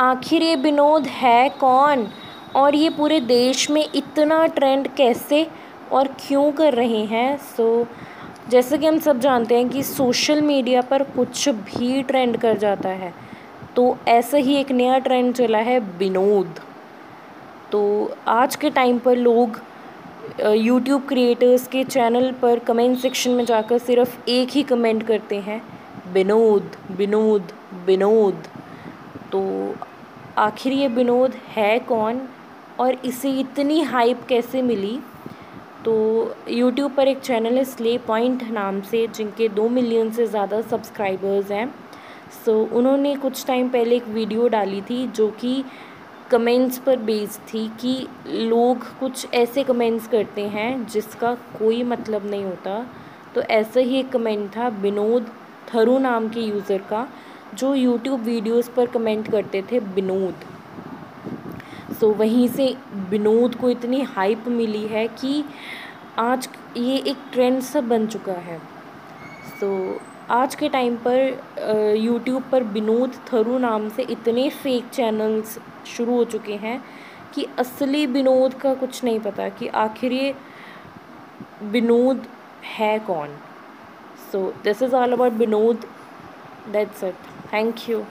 आखिर ये विनोद है कौन? और ये पूरे देश में इतना ट्रेंड कैसे और क्यों कर रहे हैं? सो so, जैसे कि हम सब जानते हैं कि सोशल मीडिया पर कुछ भी ट्रेंड कर जाता है तो ऐसा ही एक नया ट्रेंड चला है विनोद। तो आज के टाइम पर लोग यूट्यूब क्रिएटर्स के चैनल पर कमेंट सेक्शन में जाकर सिर्फ़ एक ही कमेंट करते हैं विनोद विनोद विनोद। तो आखिर ये विनोद है कौन? और इसे इतनी हाइप कैसे मिली? तो यूट्यूब पर एक चैनल है स्ले पॉइंट नाम से जिनके दो मिलियन से ज़्यादा सब्सक्राइबर्स हैं। सो so, उन्होंने कुछ टाइम पहले एक वीडियो डाली थी जो कि कमेंट्स पर बेस्ड थी कि लोग कुछ ऐसे कमेंट्स करते हैं जिसका कोई मतलब नहीं होता। तो ऐसा ही एक कमेंट था विनोद थरू नाम के यूज़र का। जो यूट्यूब वीडियोस पर कमेंट करते थे विनोद। सो so, वहीं से विनोद को इतनी हाइप मिली है कि आज ये एक ट्रेंड सा बन चुका है। सो so, आज के टाइम पर यूट्यूब पर विनोद थरू नाम से इतने फेक चैनल्स शुरू हो चुके हैं कि असली विनोद का कुछ नहीं पता कि आखिर ये विनोद है कौन। So this is all about Vinod. That's it thank you